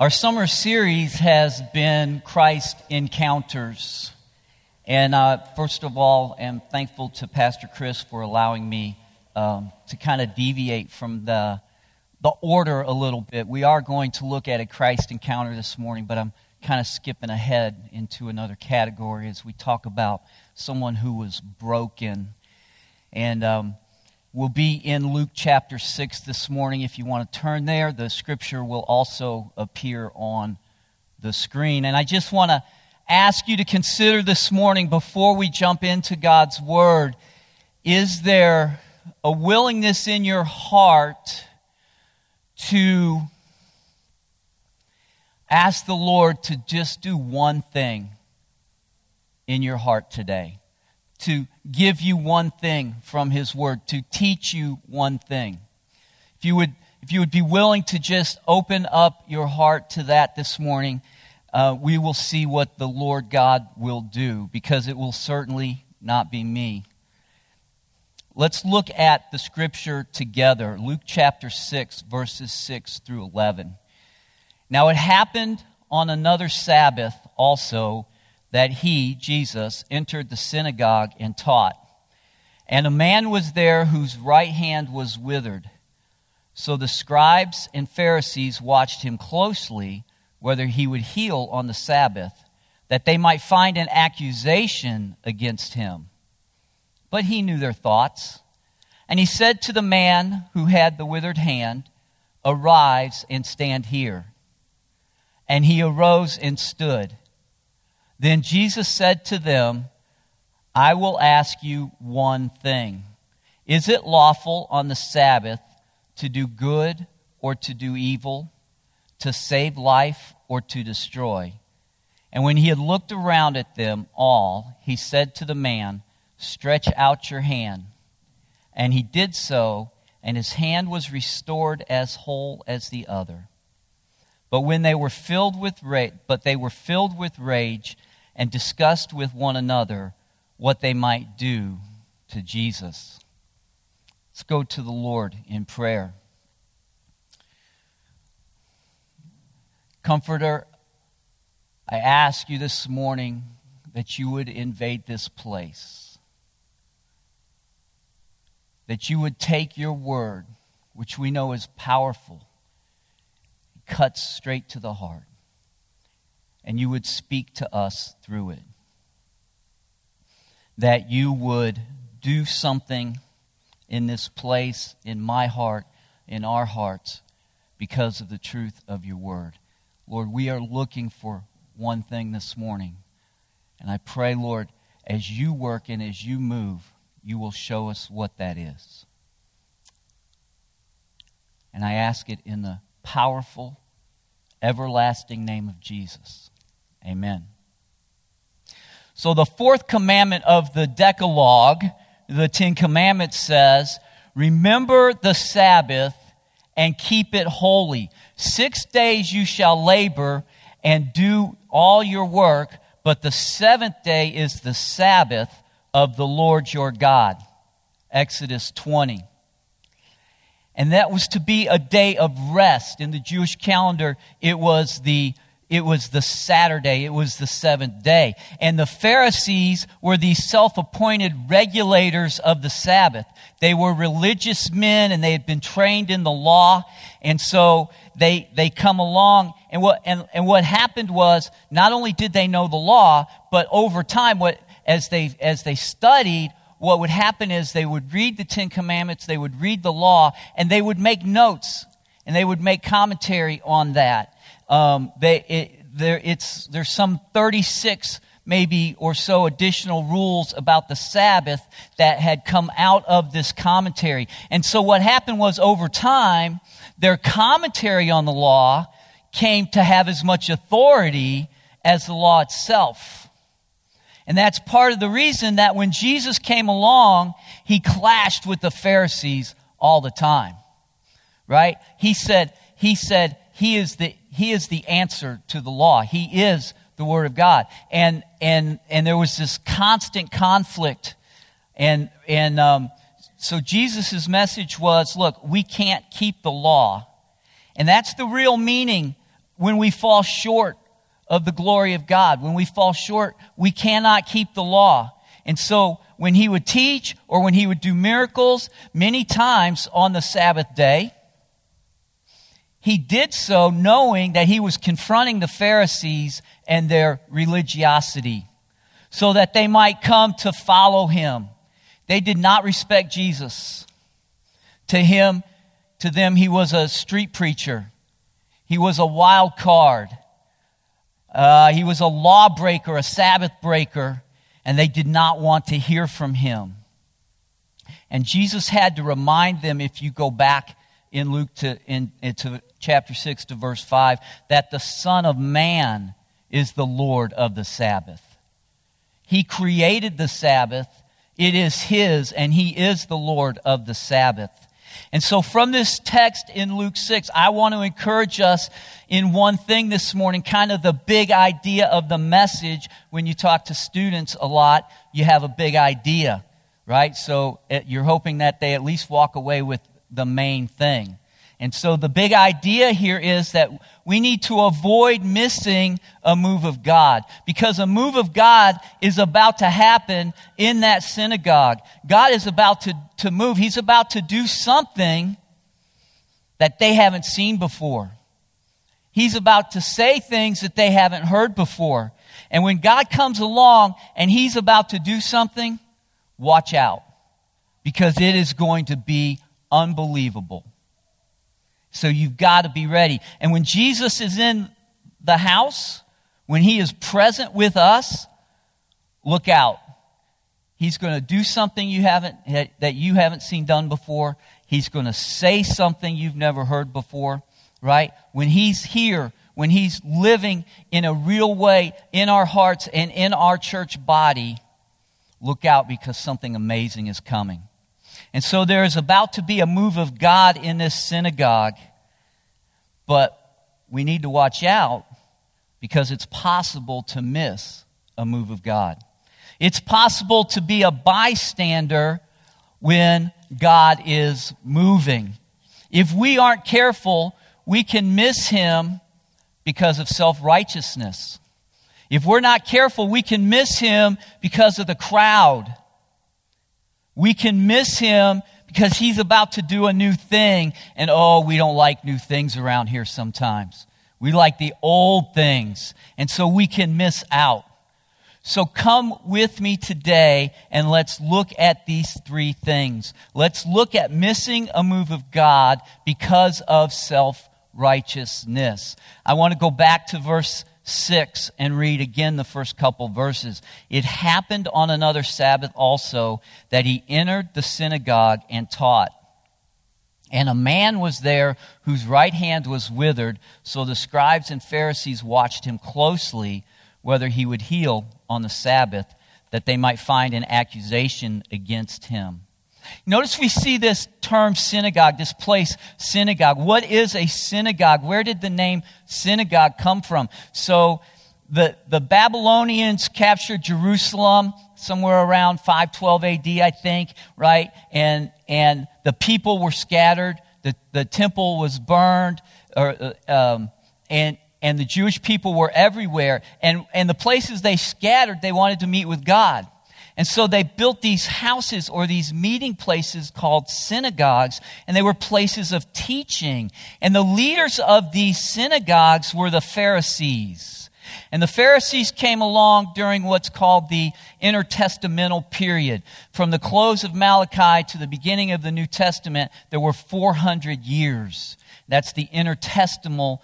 Our summer series has been Christ Encounters. And uh, first of all, I'm thankful to Pastor Chris for allowing me um, to kind of deviate from the, the order a little bit. We are going to look at a Christ encounter this morning, but I'm kind of skipping ahead into another category as we talk about someone who was broken. And um, We'll be in Luke chapter 6 this morning. If you want to turn there, the scripture will also appear on the screen. And I just want to ask you to consider this morning before we jump into God's Word is there a willingness in your heart to ask the Lord to just do one thing in your heart today? to give you one thing from His Word, to teach you one thing. If you would, if you would be willing to just open up your heart to that this morning, uh, we will see what the Lord God will do, because it will certainly not be me. Let's look at the scripture together. Luke chapter 6, verses 6 through 11. Now it happened on another Sabbath also that he, Jesus, entered the synagogue and taught. And a man was there whose right hand was withered. So the scribes and Pharisees watched him closely whether he would heal on the Sabbath, that they might find an accusation against him. But he knew their thoughts. And he said to the man who had the withered hand, Arise and stand here. And he arose and stood. Then Jesus said to them, I will ask you one thing. Is it lawful on the Sabbath to do good or to do evil, to save life or to destroy? And when he had looked around at them all, he said to the man, Stretch out your hand. And he did so, and his hand was restored as whole as the other. But when they were filled with rage, but they were filled with rage and discussed with one another what they might do to Jesus. Let's go to the Lord in prayer. Comforter, I ask you this morning that you would invade this place, that you would take your word, which we know is powerful, cuts straight to the heart and you would speak to us through it. That you would do something in this place, in my heart, in our hearts, because of the truth of your word. Lord, we are looking for one thing this morning. And I pray, Lord, as you work and as you move, you will show us what that is. And I ask it in the powerful, everlasting name of Jesus. Amen. So, the fourth commandment of the Decalogue, the Ten Commandments says, Remember the Sabbath and keep it holy. Six days you shall labor and do all your work, but the seventh day is the Sabbath of the Lord your God. Exodus 20. And that was to be a day of rest. In the Jewish calendar, it was the it was the Saturday, it was the seventh day. And the Pharisees were these self appointed regulators of the Sabbath. They were religious men and they had been trained in the law. And so they, they come along. And what, and, and what happened was not only did they know the law, but over time, what, as, they, as they studied, what would happen is they would read the Ten Commandments, they would read the law, and they would make notes and they would make commentary on that. Um, they, it, there, it's, there's some 36 maybe or so additional rules about the Sabbath that had come out of this commentary. And so what happened was over time, their commentary on the law came to have as much authority as the law itself. And that's part of the reason that when Jesus came along, he clashed with the Pharisees all the time. Right? He said, he said, he is the he is the answer to the law. He is the Word of God. And, and, and there was this constant conflict. And, and um, so Jesus' message was look, we can't keep the law. And that's the real meaning when we fall short of the glory of God. When we fall short, we cannot keep the law. And so when he would teach or when he would do miracles, many times on the Sabbath day, he did so knowing that he was confronting the Pharisees and their religiosity so that they might come to follow him. They did not respect Jesus. To him, to them, he was a street preacher. He was a wild card. Uh, he was a lawbreaker, a Sabbath breaker, and they did not want to hear from him. And Jesus had to remind them, if you go back in Luke to, in, into chapter 6 to verse 5, that the Son of Man is the Lord of the Sabbath. He created the Sabbath, it is His, and He is the Lord of the Sabbath. And so, from this text in Luke 6, I want to encourage us in one thing this morning, kind of the big idea of the message. When you talk to students a lot, you have a big idea, right? So, eh, you're hoping that they at least walk away with the main thing. And so, the big idea here is that we need to avoid missing a move of God because a move of God is about to happen in that synagogue. God is about to, to move, He's about to do something that they haven't seen before. He's about to say things that they haven't heard before. And when God comes along and He's about to do something, watch out because it is going to be unbelievable. So you've got to be ready. And when Jesus is in the house, when He is present with us, look out. He's going to do something you haven't, that you haven't seen done before. He's going to say something you've never heard before right? When He's here, when He's living in a real way in our hearts and in our church body, look out because something amazing is coming. And so there is about to be a move of God in this synagogue, but we need to watch out because it's possible to miss a move of God. It's possible to be a bystander when God is moving. If we aren't careful, we can miss him because of self righteousness. If we're not careful, we can miss him because of the crowd. We can miss him because he's about to do a new thing, and oh, we don't like new things around here sometimes. We like the old things, and so we can miss out. So come with me today and let's look at these three things. Let's look at missing a move of God because of self righteousness. I want to go back to verse 6 and read again the first couple verses. It happened on another Sabbath also that he entered the synagogue and taught. And a man was there whose right hand was withered, so the scribes and Pharisees watched him closely whether he would heal on the Sabbath, that they might find an accusation against him. Notice we see this term synagogue, this place synagogue. What is a synagogue? Where did the name synagogue come from? So the, the Babylonians captured Jerusalem somewhere around 512 AD, I think, right? And, and the people were scattered. The, the temple was burned, or, uh, um, and, and the Jewish people were everywhere. And, and the places they scattered, they wanted to meet with God. And so they built these houses or these meeting places called synagogues, and they were places of teaching. And the leaders of these synagogues were the Pharisees. And the Pharisees came along during what's called the intertestamental period. From the close of Malachi to the beginning of the New Testament, there were 400 years. That's the intertestamental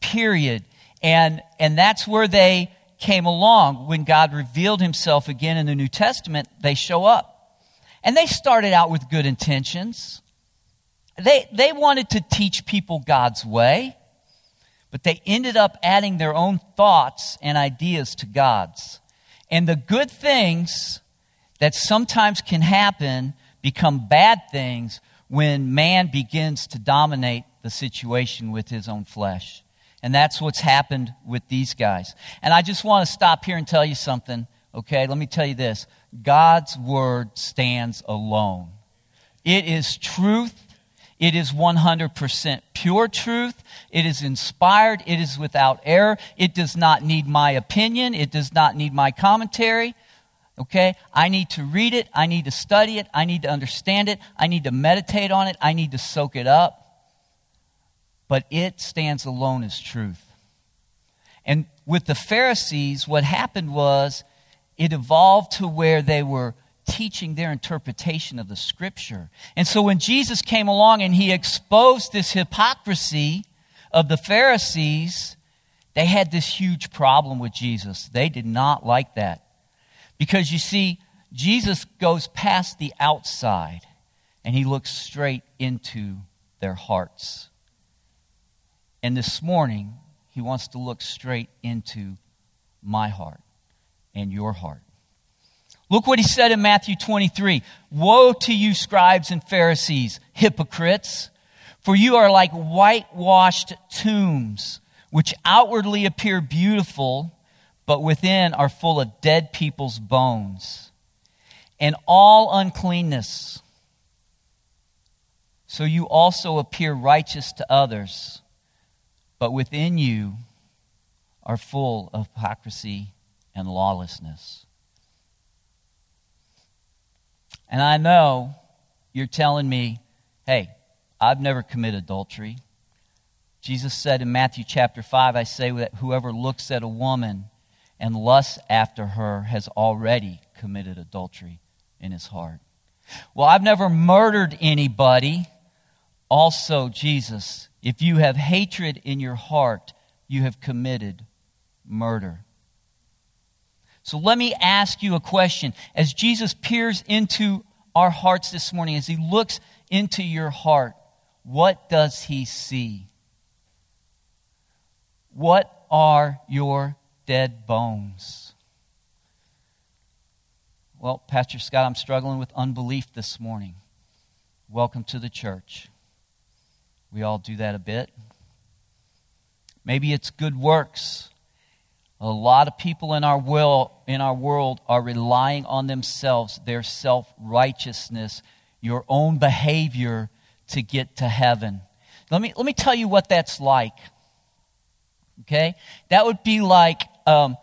period. And, and that's where they came along, when God revealed himself again in the New Testament, they show up. And they started out with good intentions. They, they wanted to teach people God's way, but they ended up adding their own thoughts and ideas to God's. And the good things that sometimes can happen become bad things when man begins to dominate the situation with his own flesh. And that's what's happened with these guys. And I just want to stop here and tell you something, okay? Let me tell you this God's word stands alone. It is truth, It is 100% pure truth. It is inspired. It is without error. It does not need my opinion. It does not need my commentary. Okay? I need to read it. I need to study it. I need to understand it. I need to meditate on it. I need to soak it up. But it stands alone as truth. And with the Pharisees, what happened was it evolved to where they were teaching their interpretation of the scripture. And so when Jesus came along and he exposed this hypocrisy of the Pharisees, they had this huge problem with Jesus. They did not like that. Because you see, Jesus goes past the outside and he looks straight into their hearts. And this morning, he wants to look straight into my heart and your heart. Look what he said in Matthew 23 Woe to you, scribes and Pharisees, hypocrites, for you are like whitewashed tombs, which outwardly appear beautiful, but within are full of dead people's bones and all uncleanness. So you also appear righteous to others, but within you are full of hypocrisy and lawlessness. And I know you're telling me, hey, I've never committed adultery. Jesus said in Matthew chapter 5, I say that whoever looks at a woman and lusts after her has already committed adultery in his heart. Well, I've never murdered anybody. Also, Jesus, if you have hatred in your heart, you have committed murder. So let me ask you a question. As Jesus peers into our hearts this morning, as he looks into your heart, what does he see? What are your dead bones? Well, Pastor Scott, I'm struggling with unbelief this morning. Welcome to the church. We all do that a bit. Maybe it's good works. A lot of people in our, will, in our world are relying on themselves, their self righteousness, your own behavior to get to heaven. Let me, let me tell you what that's like. Okay? That would be like um,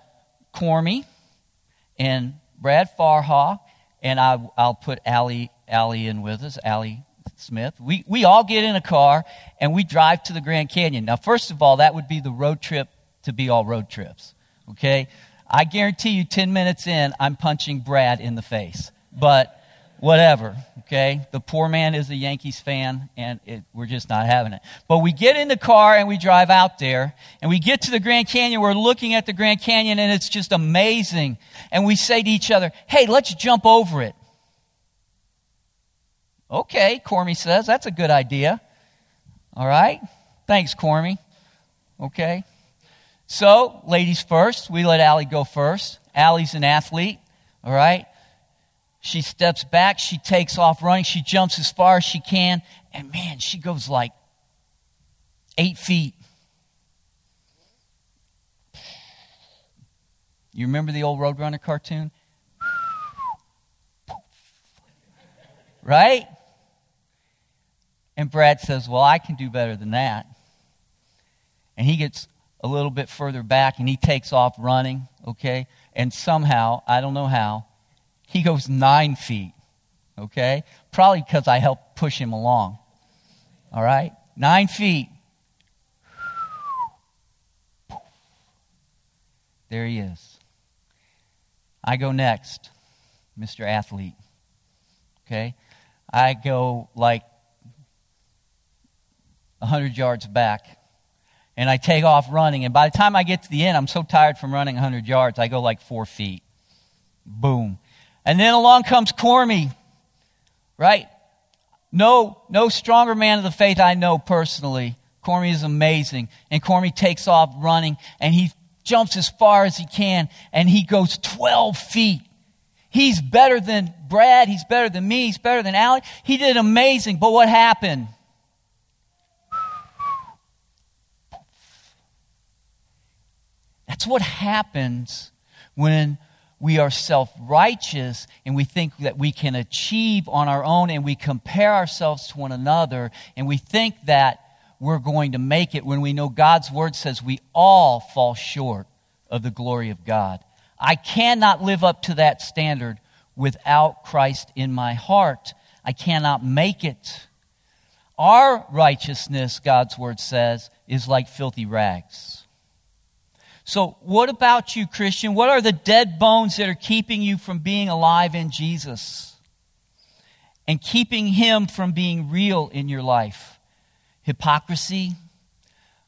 and Brad Farha, and I, I'll put Allie, Allie in with us, Allie Smith. We, we all get in a car and we drive to the Grand Canyon. Now, first of all, that would be the road trip to be all road trips okay? I guarantee you 10 minutes in, I'm punching Brad in the face. But whatever, okay? The poor man is a Yankees fan, and it, we're just not having it. But we get in the car and we drive out there, and we get to the Grand Canyon. We're looking at the Grand Canyon, and it's just amazing. And we say to each other, hey, let's jump over it. Okay, Cormy says, that's a good idea. All right? Thanks, Cormy. Okay? So, ladies first, we let Allie go first. Allie's an athlete, all right? She steps back, she takes off running, she jumps as far as she can, and man, she goes like eight feet. You remember the old Roadrunner cartoon? Right? And Brad says, Well, I can do better than that. And he gets a little bit further back and he takes off running, okay? And somehow, I don't know how, he goes nine feet, okay? Probably because I helped push him along, all right? Nine feet. There he is. I go next, Mr. Athlete, okay? I go like 100 yards back and I take off running. And by the time I get to the end, I'm so tired from running 100 yards, I go like four feet. Boom. And then along comes Cormy, right? No, no stronger man of the faith I know personally. Cormy is amazing. And Cormy takes off running and he jumps as far as he can and he goes 12 feet. He's better than Brad. He's better than me. He's better than Alec. He did amazing. But what happened? That's what happens when we are self righteous and we think that we can achieve on our own and we compare ourselves to one another and we think that we're going to make it when we know God's word says we all fall short of the glory of God. I cannot live up to that standard without Christ in my heart. I cannot make it. Our righteousness, God's word says, is like filthy rags. So, what about you, Christian? What are the dead bones that are keeping you from being alive in Jesus? And keeping Him from being real in your life? Hypocrisy,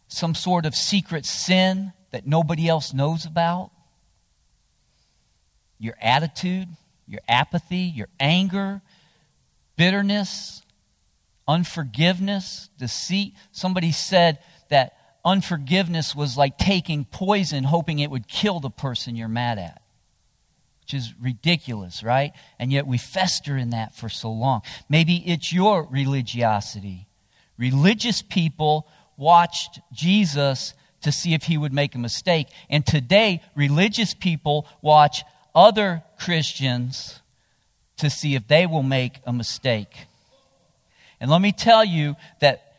some sort of secret sin that nobody else knows about, your attitude, your apathy, your anger, bitterness, unforgiveness, deceit. Somebody said that unforgiveness was like taking poison, hoping it would kill the person you're mad at, which is ridiculous, right? And yet we fester in that for so long. Maybe it's your religiosity. Religious people watched Jesus to see if he would make a mistake. And today, religious people watch other Christians to see if they will make a mistake. And let me tell you that,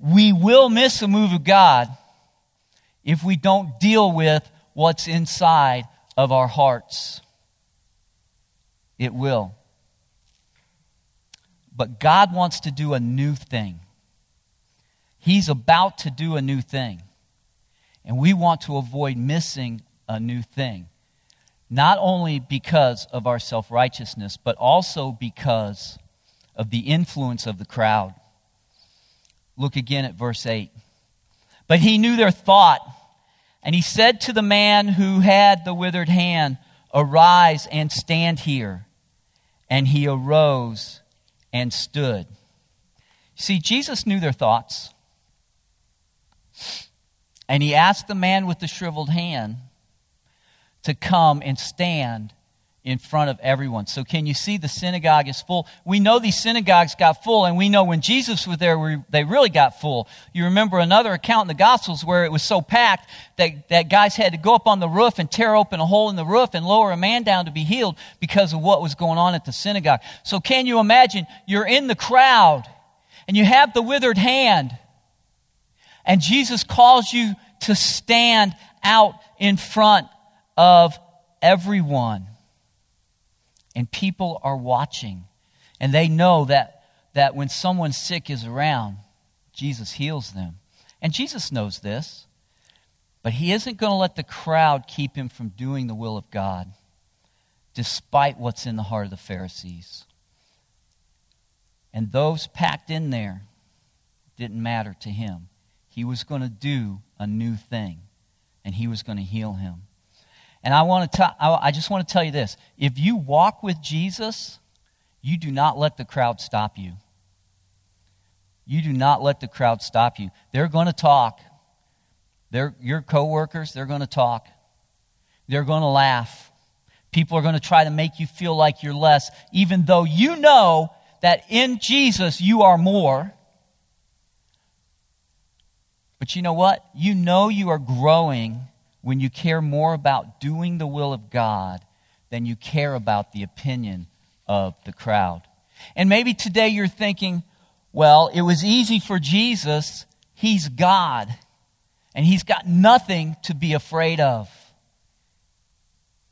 we will miss a move of God if we don't deal with what's inside of our hearts. It will. But God wants to do a new thing. He's about to do a new thing. And we want to avoid missing a new thing. Not only because of our self righteousness, but also because of the influence of the crowd. Look again at verse 8. But he knew their thought, and he said to the man who had the withered hand, Arise and stand here. And he arose and stood. See, Jesus knew their thoughts. And he asked the man with the shriveled hand to come and stand in front of everyone. So, can you see the synagogue is full? We know these synagogues got full, and we know when Jesus was there, they really got full. You remember another account in the Gospels where it was so packed that, that guys had to go up on the roof and tear open a hole in the roof and lower a man down to be healed because of what was going on at the synagogue. So, can you imagine you're in the crowd and you have the withered hand, and Jesus calls you to stand out in front of everyone and people are watching. And they know that, that when someone sick is around, Jesus heals them. And Jesus knows this. But he isn't going to let the crowd keep him from doing the will of God, despite what's in the heart of the Pharisees. And those packed in there didn't matter to him. He was going to do a new thing, and he was going to heal him. And I want to tell, I just want to tell you this. If you walk with Jesus, you do not let the crowd stop you. You do not let the crowd stop you. They're going to talk. They're, your coworkers, they're going to talk. They're going to laugh. People are going to try to make you feel like you're less, even though you know that in Jesus you are more. But you know what? You know you are growing when you care more about doing the will of God than you care about the opinion of the crowd. And maybe today you're thinking, well, it was easy for Jesus. He's God, and he's got nothing to be afraid of.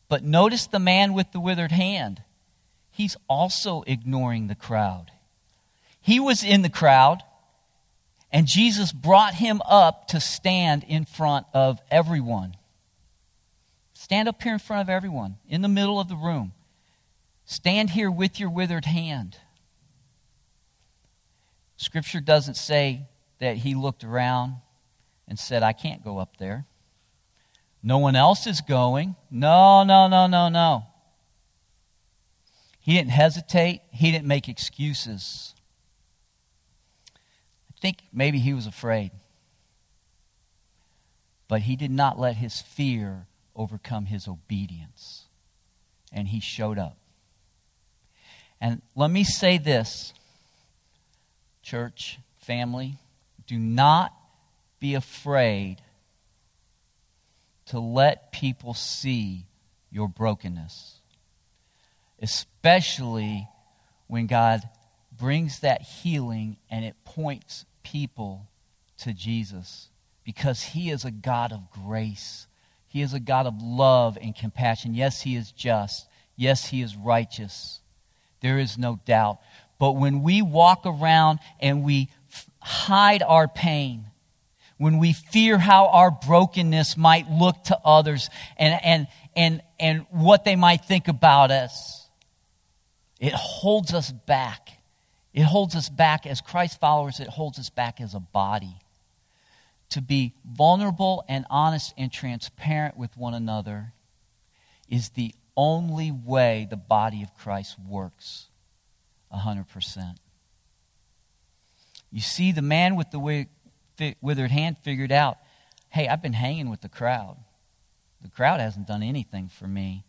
But notice the man with the withered hand. He's also ignoring the crowd. He was in the crowd, and Jesus brought him up to stand in front of everyone. Stand up here in front of everyone, in the middle of the room. Stand here with your withered hand. Scripture doesn't say that he looked around and said, I can't go up there. No one else is going. No, no, no, no, no. He didn't hesitate, he didn't make excuses. I think maybe he was afraid. But he did not let his fear overcome his obedience. And he showed up. And let me say this, church, family, do not be afraid to let people see your brokenness. Especially when God brings that healing and it points people to Jesus because He is a God of grace. He is a God of love and compassion. Yes, He is just. Yes, He is righteous. There is no doubt. But when we walk around and we f- hide our pain, when we fear how our brokenness might look to others and, and, and, and what they might think about us, it holds us back. It holds us back as Christ followers, it holds us back as a body. To be vulnerable and honest and transparent with one another is the only way the body of Christ works 100%. You see, the man with the withered hand figured out hey, I've been hanging with the crowd. The crowd hasn't done anything for me.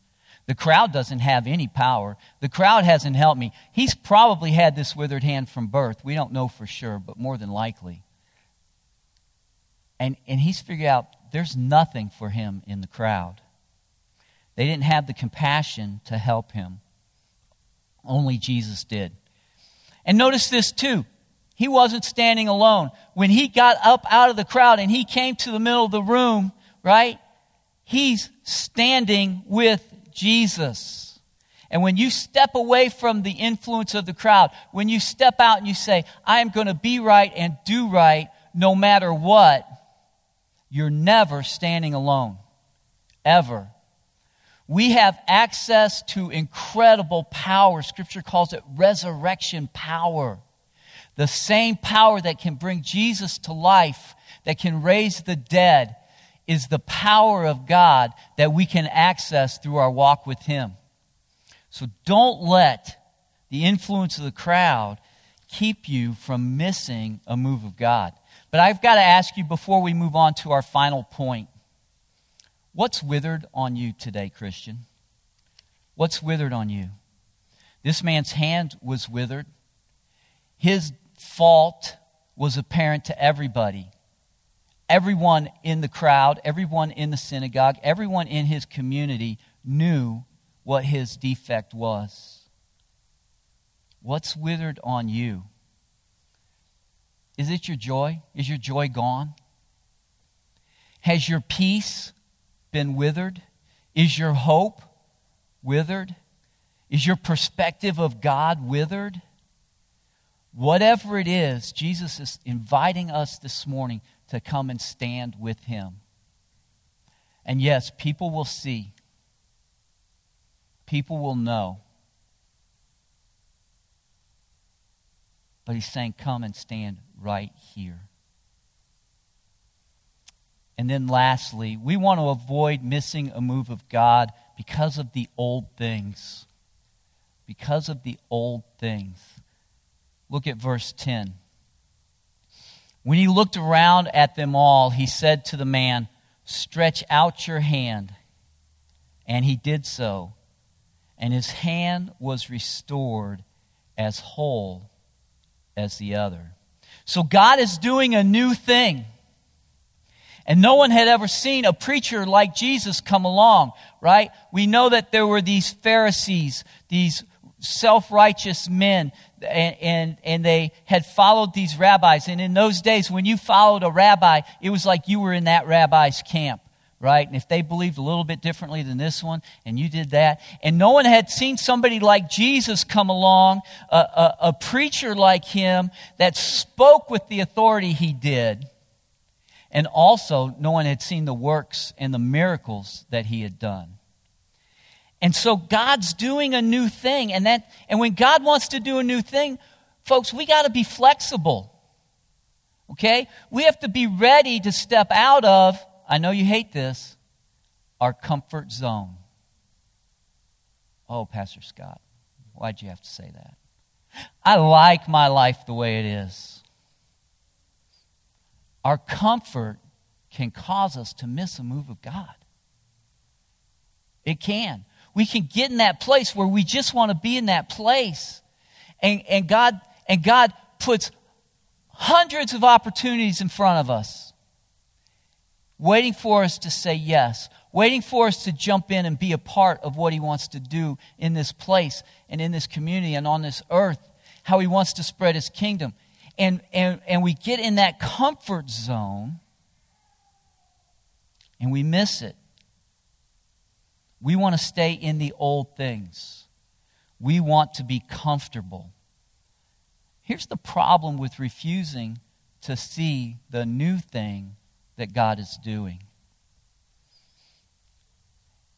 The crowd doesn't have any power. The crowd hasn't helped me. He's probably had this withered hand from birth. We don't know for sure, but more than likely. And, and he's figured out there's nothing for him in the crowd. They didn't have the compassion to help him. Only Jesus did. And notice this too. He wasn't standing alone. When he got up out of the crowd and he came to the middle of the room, right? He's standing with Jesus. And when you step away from the influence of the crowd, when you step out and you say, I am going to be right and do right no matter what, you're never standing alone. Ever. We have access to incredible power. Scripture calls it resurrection power. The same power that can bring Jesus to life, that can raise the dead, is the power of God that we can access through our walk with Him. So don't let the influence of the crowd keep you from missing a move of God. But I've got to ask you before we move on to our final point What's withered on you today, Christian? What's withered on you? This man's hand was withered. His fault was apparent to everybody. Everyone in the crowd, everyone in the synagogue, everyone in his community knew what his defect was. What's withered on you? Is it your joy? Is your joy gone? Has your peace been withered? Is your hope withered? Is your perspective of God withered? Whatever it is, Jesus is inviting us this morning to come and stand with him. And yes, people will see, people will know. But he's saying, Come and stand right here. And then lastly, we want to avoid missing a move of God because of the old things. Because of the old things. Look at verse 10. When he looked around at them all, he said to the man, Stretch out your hand. And he did so. And his hand was restored as whole as the other. So God is doing a new thing. And no one had ever seen a preacher like Jesus come along, right? We know that there were these Pharisees, these self righteous men, and, and, and, they had followed these rabbis. And in those days, when you followed a rabbi, it was like you were in that rabbi's camp, right? And if they believed a little bit differently than this one, and you did that, and no one had seen somebody like Jesus come along, a, a, a preacher like him that spoke with the authority he did and also, no one had seen the works and the miracles that he had done. And so God's doing a new thing. And, that, and when God wants to do a new thing, folks, we got to be flexible. Okay? We have to be ready to step out of, I know you hate this, our comfort zone. Oh, Pastor Scott, why'd you have to say that? I like my life the way it is. Our comfort can cause us to miss a move of God. It can. We can get in that place where we just want to be in that place. And, and, God, and God puts hundreds of opportunities in front of us. Waiting for us to say yes, waiting for us to jump in and be a part of what He wants to do in this place and in this community and on this earth, how He wants to spread His kingdom. And, and, and we get in that comfort zone and we miss it. We want to stay in the old things. We want to be comfortable. Here's the problem with refusing to see the new thing that God is doing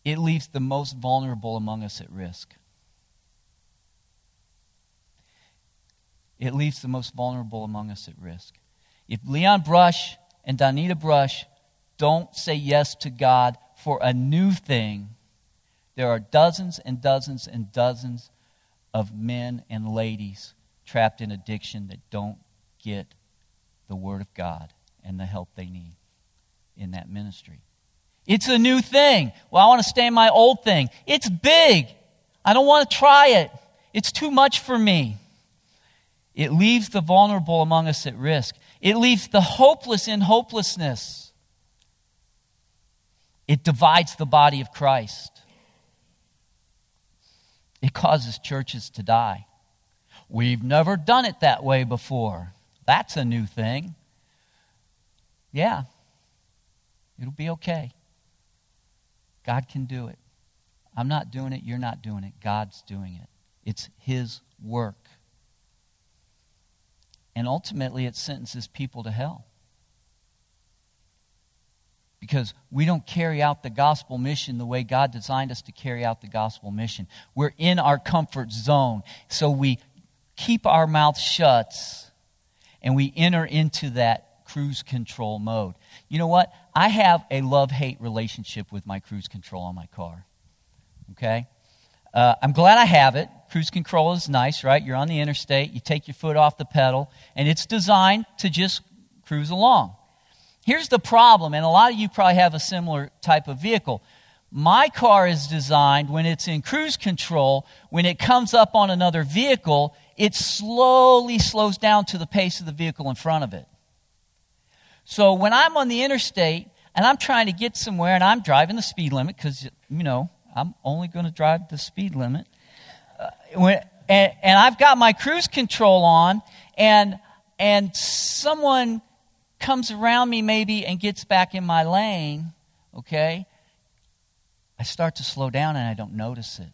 it leaves the most vulnerable among us at risk. It leaves the most vulnerable among us at risk. If Leon Brush and Donita Brush don't say yes to God for a new thing, there are dozens and dozens and dozens of men and ladies trapped in addiction that don't get the Word of God and the help they need in that ministry. It's a new thing. Well, I want to stay in my old thing. It's big. I don't want to try it. It's too much for me. It leaves the vulnerable among us at risk. It leaves the hopeless in hopelessness. It divides the body of Christ. It causes churches to die. We've never done it that way before. That's a new thing. Yeah, it'll be okay. God can do it. I'm not doing it, you're not doing it. God's doing it. It's His work. And ultimately, it sentences people to hell. Because we don't carry out the gospel mission the way God designed us to carry out the gospel mission. We're in our comfort zone. So we keep our mouth shut and we enter into that cruise control mode. You know what? I have a love hate relationship with my cruise control on my car. Okay? Uh, I'm glad I have it. Cruise control is nice, right? You're on the interstate, you take your foot off the pedal, and it's designed to just cruise along. Here's the problem, and a lot of you probably have a similar type of vehicle. My car is designed when it's in cruise control, when it comes up on another vehicle, it slowly slows down to the pace of the vehicle in front of it. So when I'm on the interstate and I'm trying to get somewhere and I'm driving the speed limit, because, you know, I'm only going to drive the speed limit. Uh, when, and, and I've got my cruise control on, and, and someone comes around me maybe and gets back in my lane, okay? I start to slow down and I don't notice it.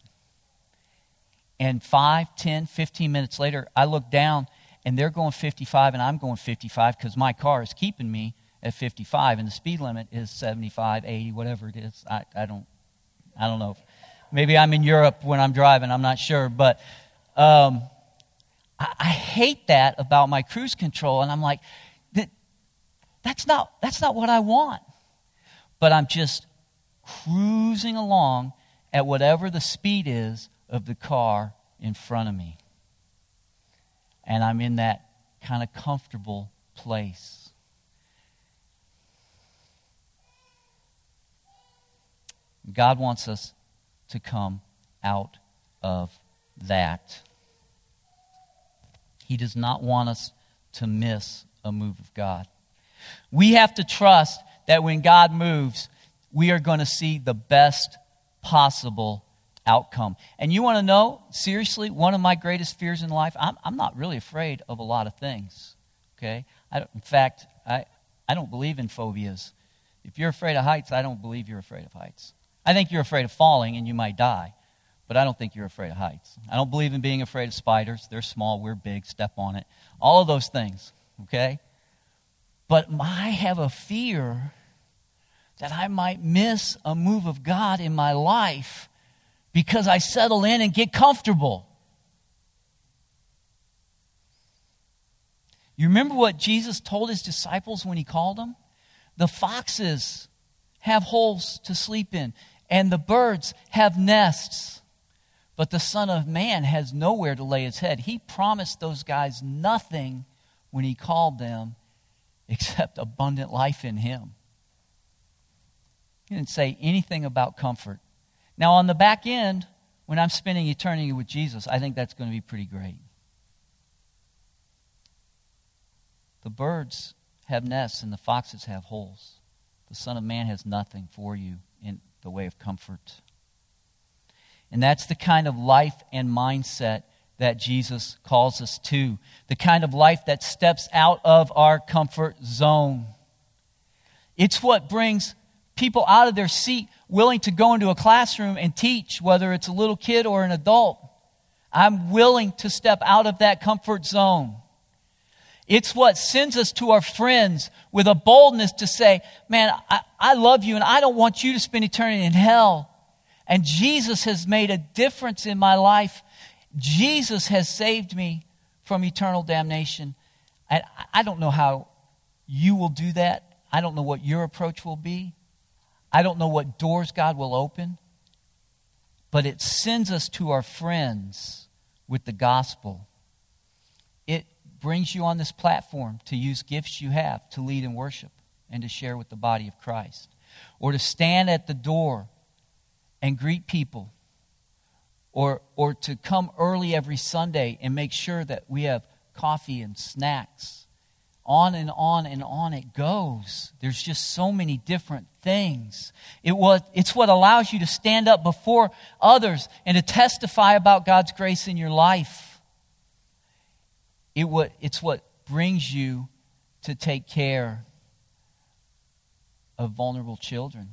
And 5, 10, 15 minutes later, I look down and they're going 55 and I'm going 55 because my car is keeping me at 55 and the speed limit is 75, 80, whatever it is. I, I don't I don't know. Maybe I'm in Europe when I'm driving. I'm not sure, but um, I, I, hate that about my cruise control, and I'm like, that, that's not that's not what I want. But I'm just cruising along at whatever the speed is of the car in front of me and I'm in that kind of comfortable place. God wants us to come out of that. He does not want us to miss a move of God. We have to trust that when God moves, we are going to see the best possible outcome. And you want to know, seriously, one of my greatest fears in life, I'm, I'm not really afraid of a lot of things. Okay? In fact, I, I don't believe in phobias. If you're afraid of heights, I don't believe you're afraid of heights. I think you're afraid of falling and you might die, but I don't think you're afraid of heights. I don't believe in being afraid of spiders. They're small, we're big, step on it. All of those things, okay? But I have a fear that I might miss a move of God in my life because I settle in and get comfortable. You remember what Jesus told his disciples when he called them? The foxes have holes to sleep in, and the birds have nests. But the Son of Man has nowhere to lay his head. He promised those guys nothing when he called them except abundant life in him. He didn't say anything about comfort. Now, on the back end, when I'm spending eternity with Jesus, I think that's going to be pretty great. The birds have nests and the foxes have holes. the Son of Man has nothing for you in the way of comfort. And that's the kind of life and mindset that Jesus calls us to. The kind of life that steps out of our comfort zone. It's what brings people out of their seat willing to go into a classroom and teach, whether it's a little kid or an adult. I'm willing to step out of that comfort zone. It's what sends us to our friends with a boldness to say, Man, I, I, love you and I don't want you to spend eternity in hell. And Jesus has made a difference in my life. Jesus has saved me from eternal damnation. And I don't know how you will do that. I don't know what your approach will be. I don't know what doors God will open. But it sends us to our friends with the gospel. It brings you on this platform to use gifts you have to lead in worship and to share with the body of Christ, or to stand at the door and greet people, or, or to come early every Sunday and make sure that we have coffee and snacks. On and on and on it goes. There's just so many different things. It was, it's what allows you to stand up before others and to testify about God's grace in your life. It what, it's what brings you to take care of vulnerable children.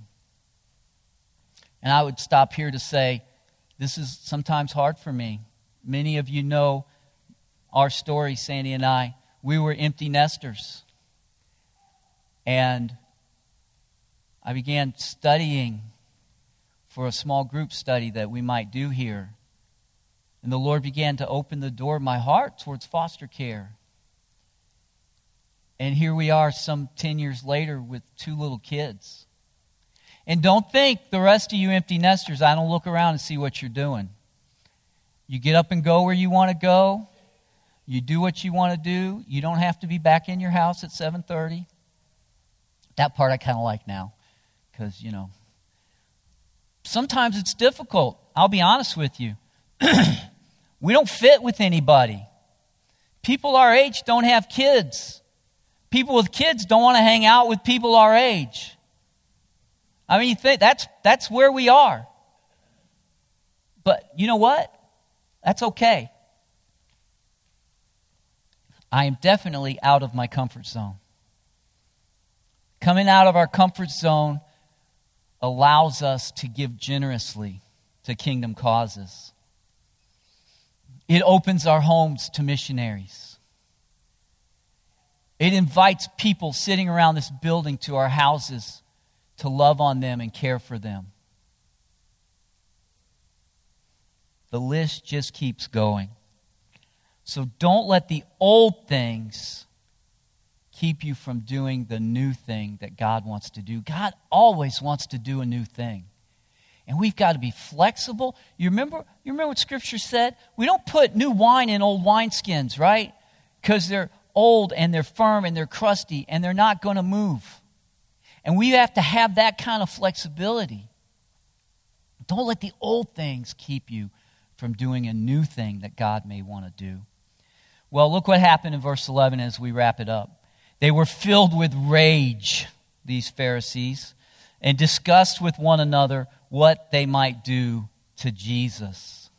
And I would stop here to say, this is sometimes hard for me. Many of you know our story, Sandy and I. We were empty nesters. And I began studying for a small group study that we might do here. And the Lord began to open the door of my heart towards foster care. And here we are, some 10 years later, with two little kids. And don't think, the rest of you empty nesters, I don't look around and see what you're doing. You get up and go where you want to go. You do what you want to do. You don't have to be back in your house at 7:30. That part I kind of like now cuz you know sometimes it's difficult. I'll be honest with you. We don't fit with anybody. People our age don't have kids. People with kids don't want to hang out with people our age. I mean, that's, that's where we are. But you know what? That's okay. I am definitely out of my comfort zone. Coming out of our comfort zone allows us to give generously to kingdom causes. It opens our homes to missionaries. It invites people sitting around this building to our houses to love on them and care for them. The list just keeps going. So don't let the old things keep you from doing the new thing that God wants to do. God always wants to do a new thing. And we've got to be flexible. You remember, you remember what Scripture said? We don't put new wine in old wineskins, right? Because they're old and they're firm and they're crusty and they're not going to move. And we have to have that kind of flexibility. Don't let the old things keep you from doing a new thing that God may want to do. Well, look what happened in verse 11 as we wrap it up. They were filled with rage, these Pharisees, and discussed with one another what they might do to Jesus.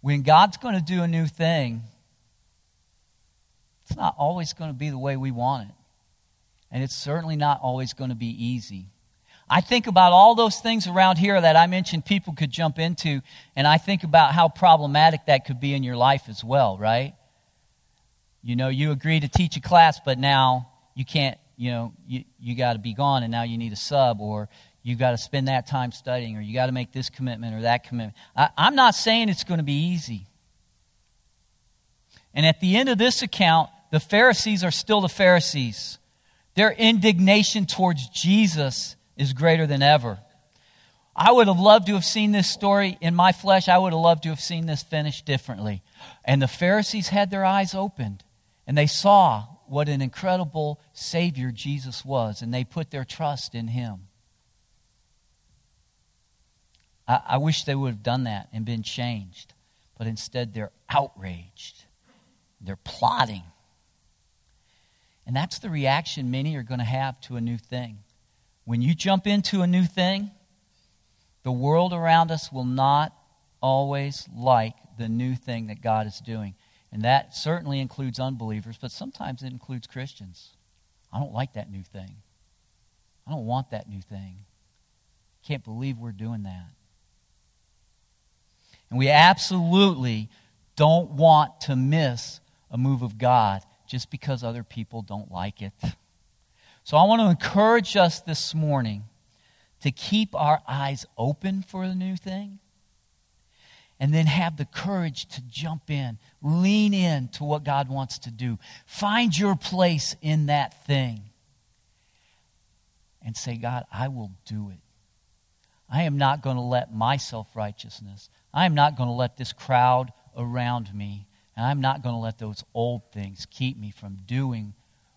When God's going to do a new thing, it's not always going to be the way we want it. And it's certainly not always going to be easy. I think about all those things around here that I mentioned people could jump into, and I think about how problematic that could be in your life as well, right? You know, you agree to teach a class, but now you can't, you know, you, you got to be gone, and now you need a sub, or you got to spend that time studying, or you got to make this commitment or that commitment. I, I'm not saying it's going to be easy. And at the end of this account, the Pharisees are still the Pharisees. Their indignation towards Jesus is greater than ever. I would have loved to have seen this story in my flesh. I would have loved to have seen this finished differently. And the Pharisees had their eyes opened and they saw what an incredible Savior Jesus was, and they put their trust in Him. I, I wish they would have done that and been changed. But instead, they're outraged. They're plotting. And that's the reaction many are going to have to a new thing. When you jump into a new thing, the world around us will not always like the new thing that God is doing. And that certainly includes unbelievers, but sometimes it includes Christians. I don't like that new thing. I don't want that new thing. Can't believe we're doing that. And we absolutely don't want to miss a move of God just because other people don't like it. So I want to encourage us this morning to keep our eyes open for the new thing and then have the courage to jump in, lean in to what God wants to do. Find your place in that thing and say, God, I will do it. I am not going to let my self righteousness, I am not going to let this crowd around me, and I'm not going to let those old things keep me from doing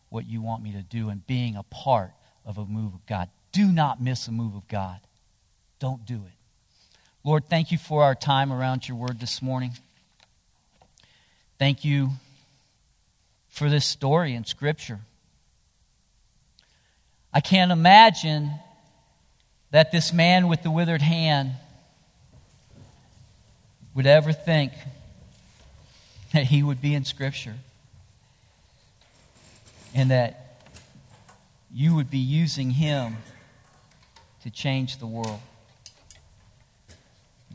what you want me to do and being a part of a move of God. Do not miss a move of God. Don't do it. Lord, thank you for our time around your word this morning. Thank you for this story in Scripture. I can't imagine that this man with the withered hand would ever think that he would be in Scripture and that you would be using him to change the world.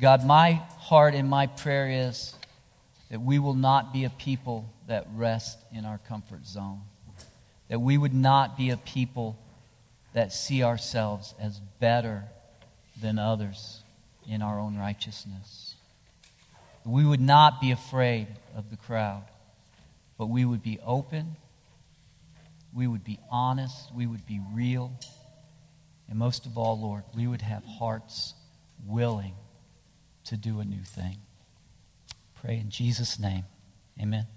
God, my heart and my prayer is that we will not be a people that rest in our comfort zone, that we would not be a people that see ourselves as better than others in our own righteousness. We would not be afraid of the crowd, but we would be open, we would be honest, we would be real, and most of all, Lord, we would have hearts willing to do a new thing. Pray in Jesus' name. Amen.